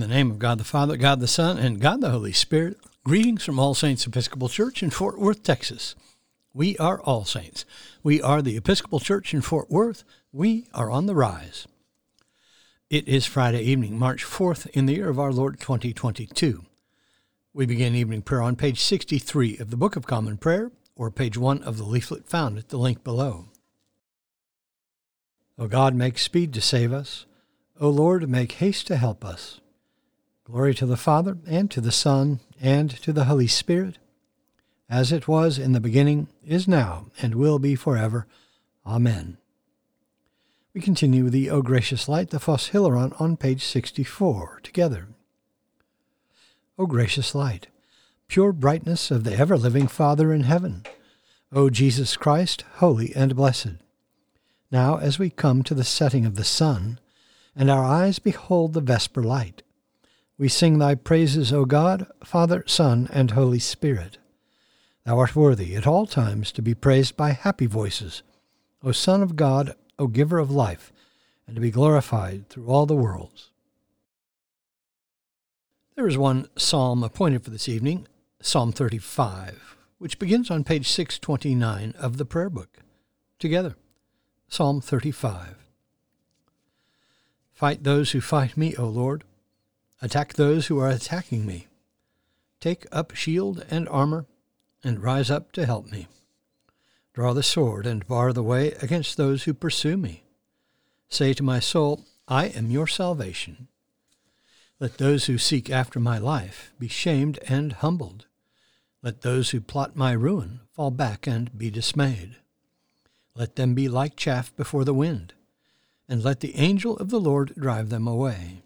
In the name of God the Father, God the Son, and God the Holy Spirit, greetings from All Saints Episcopal Church in Fort Worth, Texas. We are All Saints. We are the Episcopal Church in Fort Worth. We are on the rise. It is Friday evening, March 4th, in the year of our Lord 2022. We begin evening prayer on page 63 of the Book of Common Prayer, or page 1 of the leaflet found at the link below. O God, make speed to save us. O Lord, make haste to help us. Glory to the Father, and to the Son, and to the Holy Spirit, as it was in the beginning, is now, and will be forever. Amen. We continue with the O Gracious Light, the Phos Hilaron, on page 64, together. O gracious light, pure brightness of the ever living Father in heaven, O Jesus Christ, holy and blessed. Now, as we come to the setting of the sun, and our eyes behold the vesper light, we sing thy praises, O God, Father, Son, and Holy Spirit. Thou art worthy at all times to be praised by happy voices, O Son of God, O Giver of life, and to be glorified through all the worlds. There is one psalm appointed for this evening, Psalm 35, which begins on page 629 of the prayer book. Together, Psalm 35. Fight those who fight me, O Lord. Attack those who are attacking me. Take up shield and armor, and rise up to help me. Draw the sword and bar the way against those who pursue me. Say to my soul, I am your salvation. Let those who seek after my life be shamed and humbled. Let those who plot my ruin fall back and be dismayed. Let them be like chaff before the wind, and let the angel of the Lord drive them away.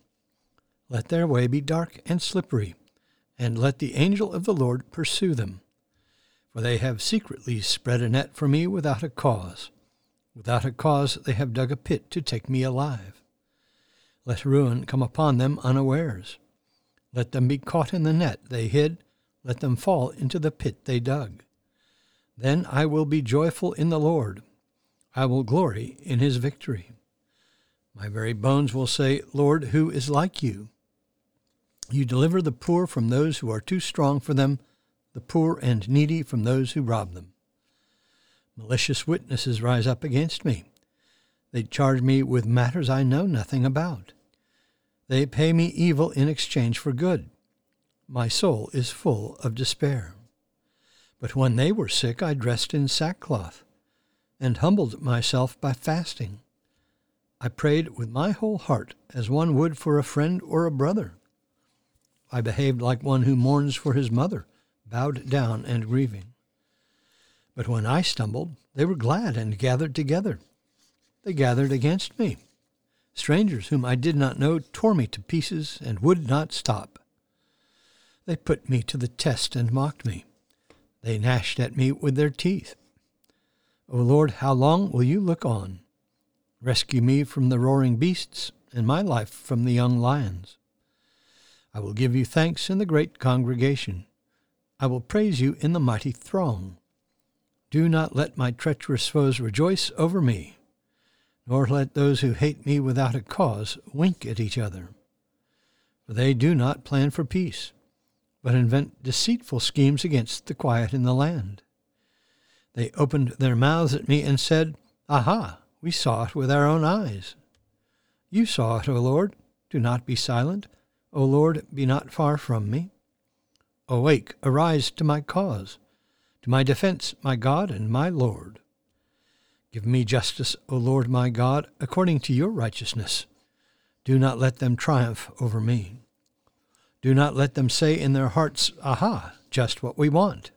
Let their way be dark and slippery, and let the angel of the Lord pursue them. For they have secretly spread a net for me without a cause. Without a cause they have dug a pit to take me alive. Let ruin come upon them unawares. Let them be caught in the net they hid. Let them fall into the pit they dug. Then I will be joyful in the Lord. I will glory in his victory. My very bones will say, Lord, who is like you? You deliver the poor from those who are too strong for them, the poor and needy from those who rob them. Malicious witnesses rise up against me. They charge me with matters I know nothing about. They pay me evil in exchange for good. My soul is full of despair. But when they were sick, I dressed in sackcloth and humbled myself by fasting. I prayed with my whole heart as one would for a friend or a brother. I behaved like one who mourns for his mother, bowed down and grieving. But when I stumbled, they were glad and gathered together. They gathered against me. Strangers whom I did not know tore me to pieces and would not stop. They put me to the test and mocked me. They gnashed at me with their teeth. O Lord, how long will you look on? Rescue me from the roaring beasts, and my life from the young lions. I will give you thanks in the great congregation. I will praise you in the mighty throng. Do not let my treacherous foes rejoice over me, nor let those who hate me without a cause wink at each other. For they do not plan for peace, but invent deceitful schemes against the quiet in the land. They opened their mouths at me and said, Aha, we saw it with our own eyes. You saw it, O Lord. Do not be silent. O Lord, be not far from me. Awake, arise to my cause, to my defense, my God and my Lord. Give me justice, O Lord my God, according to your righteousness. Do not let them triumph over me. Do not let them say in their hearts, Aha, just what we want.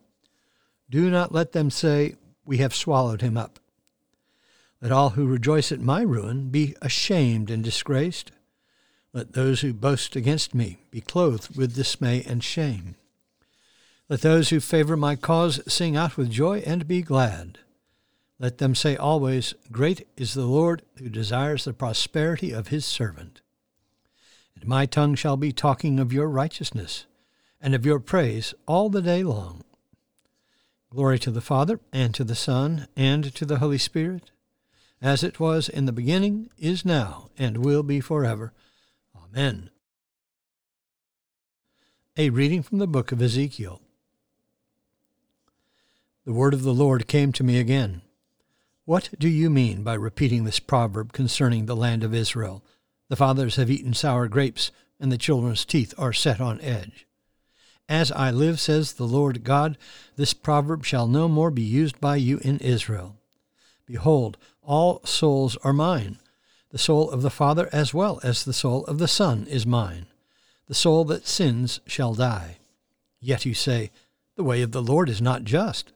Do not let them say, We have swallowed him up. Let all who rejoice at my ruin be ashamed and disgraced. Let those who boast against me be clothed with dismay and shame. Let those who favor my cause sing out with joy and be glad. Let them say always, Great is the Lord who desires the prosperity of his servant. And my tongue shall be talking of your righteousness and of your praise all the day long. Glory to the Father, and to the Son, and to the Holy Spirit, as it was in the beginning, is now, and will be forever. Amen. A reading from the book of Ezekiel. The word of the Lord came to me again. What do you mean by repeating this proverb concerning the land of Israel? The fathers have eaten sour grapes, and the children's teeth are set on edge. As I live, says the Lord God, this proverb shall no more be used by you in Israel. Behold, all souls are mine. The soul of the Father as well as the soul of the Son is mine. The soul that sins shall die. Yet you say, The way of the Lord is not just.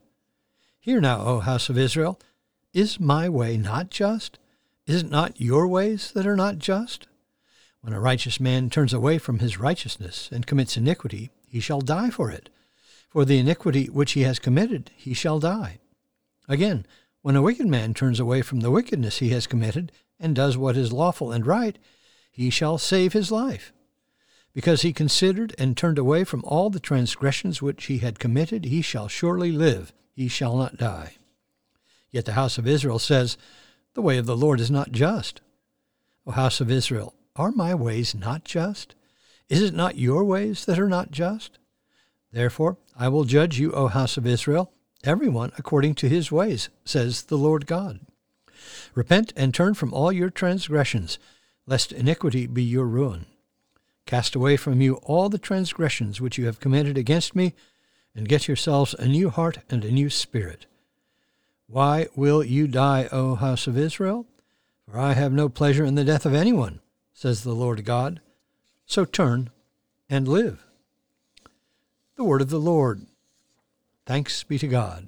Hear now, O house of Israel, is my way not just? Is it not your ways that are not just? When a righteous man turns away from his righteousness and commits iniquity, he shall die for it. For the iniquity which he has committed, he shall die. Again, when a wicked man turns away from the wickedness he has committed and does what is lawful and right, he shall save his life. Because he considered and turned away from all the transgressions which he had committed, he shall surely live, he shall not die. Yet the house of Israel says, The way of the Lord is not just. O house of Israel, are my ways not just? Is it not your ways that are not just? Therefore I will judge you, O house of Israel, every one according to his ways, says the Lord God. Repent and turn from all your transgressions, lest iniquity be your ruin. Cast away from you all the transgressions which you have committed against me, and get yourselves a new heart and a new spirit. Why will you die, O house of Israel? For I have no pleasure in the death of anyone, says the Lord God. So turn and live. The word of the Lord. Thanks be to God.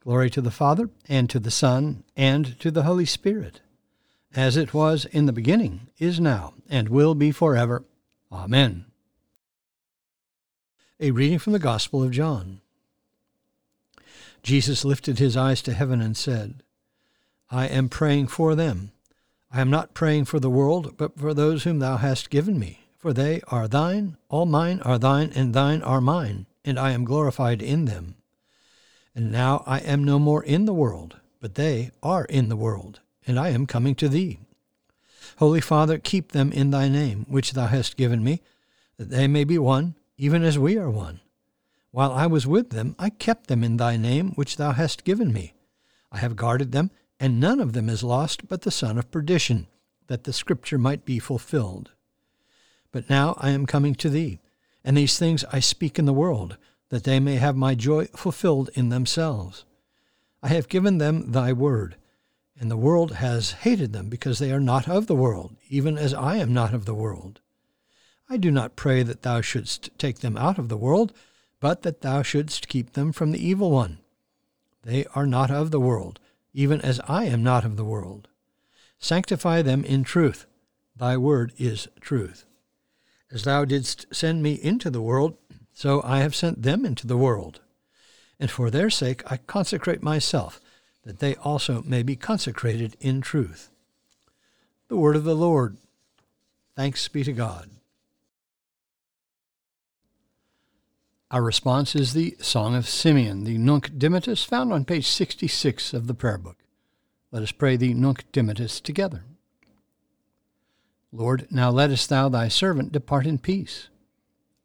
Glory to the Father, and to the Son, and to the Holy Spirit as it was in the beginning, is now, and will be forever. Amen. A reading from the Gospel of John. Jesus lifted his eyes to heaven and said, I am praying for them. I am not praying for the world, but for those whom thou hast given me, for they are thine, all mine are thine, and thine are mine, and I am glorified in them. And now I am no more in the world, but they are in the world and I am coming to thee. Holy Father, keep them in thy name, which thou hast given me, that they may be one, even as we are one. While I was with them, I kept them in thy name, which thou hast given me. I have guarded them, and none of them is lost but the son of perdition, that the scripture might be fulfilled. But now I am coming to thee, and these things I speak in the world, that they may have my joy fulfilled in themselves. I have given them thy word and the world has hated them because they are not of the world, even as I am not of the world. I do not pray that thou shouldst take them out of the world, but that thou shouldst keep them from the evil one. They are not of the world, even as I am not of the world. Sanctify them in truth. Thy word is truth. As thou didst send me into the world, so I have sent them into the world. And for their sake I consecrate myself that they also may be consecrated in truth. The word of the Lord. Thanks be to God. Our response is the Song of Simeon, the Nunc Dimittis, found on page 66 of the Prayer Book. Let us pray the Nunc Dimittis together. Lord, now lettest thou thy servant depart in peace,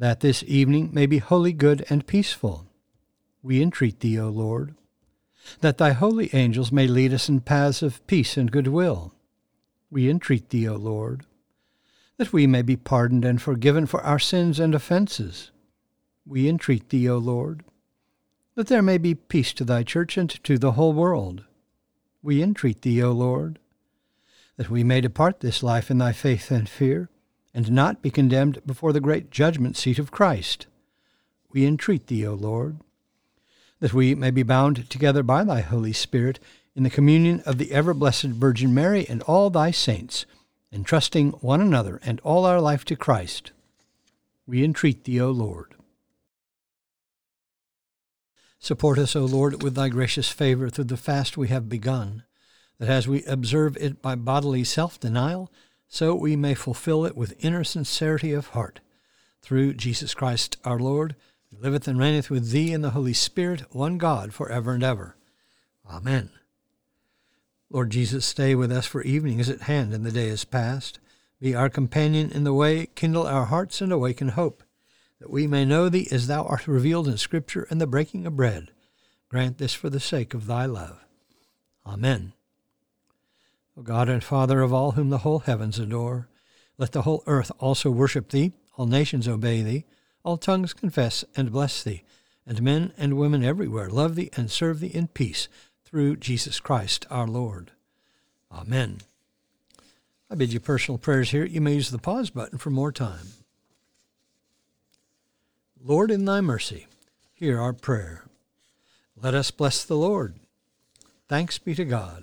That this evening may be wholly good and peaceful, we entreat thee, O Lord. That thy holy angels may lead us in paths of peace and goodwill, we entreat thee, O Lord. That we may be pardoned and forgiven for our sins and offences, we entreat thee, O Lord. That there may be peace to thy church and to the whole world, we entreat thee, O Lord that we may depart this life in thy faith and fear, and not be condemned before the great judgment seat of Christ. We entreat thee, O Lord, that we may be bound together by thy Holy Spirit in the communion of the ever blessed Virgin Mary and all thy saints, entrusting one another and all our life to Christ. We entreat thee, O Lord. Support us, O Lord, with thy gracious favor through the fast we have begun that as we observe it by bodily self denial, so we may fulfill it with inner sincerity of heart. Through Jesus Christ our Lord, who liveth and reigneth with thee in the Holy Spirit, one God, for ever and ever. Amen. Lord Jesus, stay with us, for evening is at hand and the day is past. Be our companion in the way, kindle our hearts, and awaken hope, that we may know thee as thou art revealed in Scripture and the breaking of bread. Grant this for the sake of thy love. Amen. O God and Father of all whom the whole heavens adore, let the whole earth also worship thee, all nations obey thee, all tongues confess and bless thee, and men and women everywhere love thee and serve thee in peace, through Jesus Christ our Lord. Amen. I bid you personal prayers here. You may use the pause button for more time. Lord, in thy mercy, hear our prayer. Let us bless the Lord. Thanks be to God.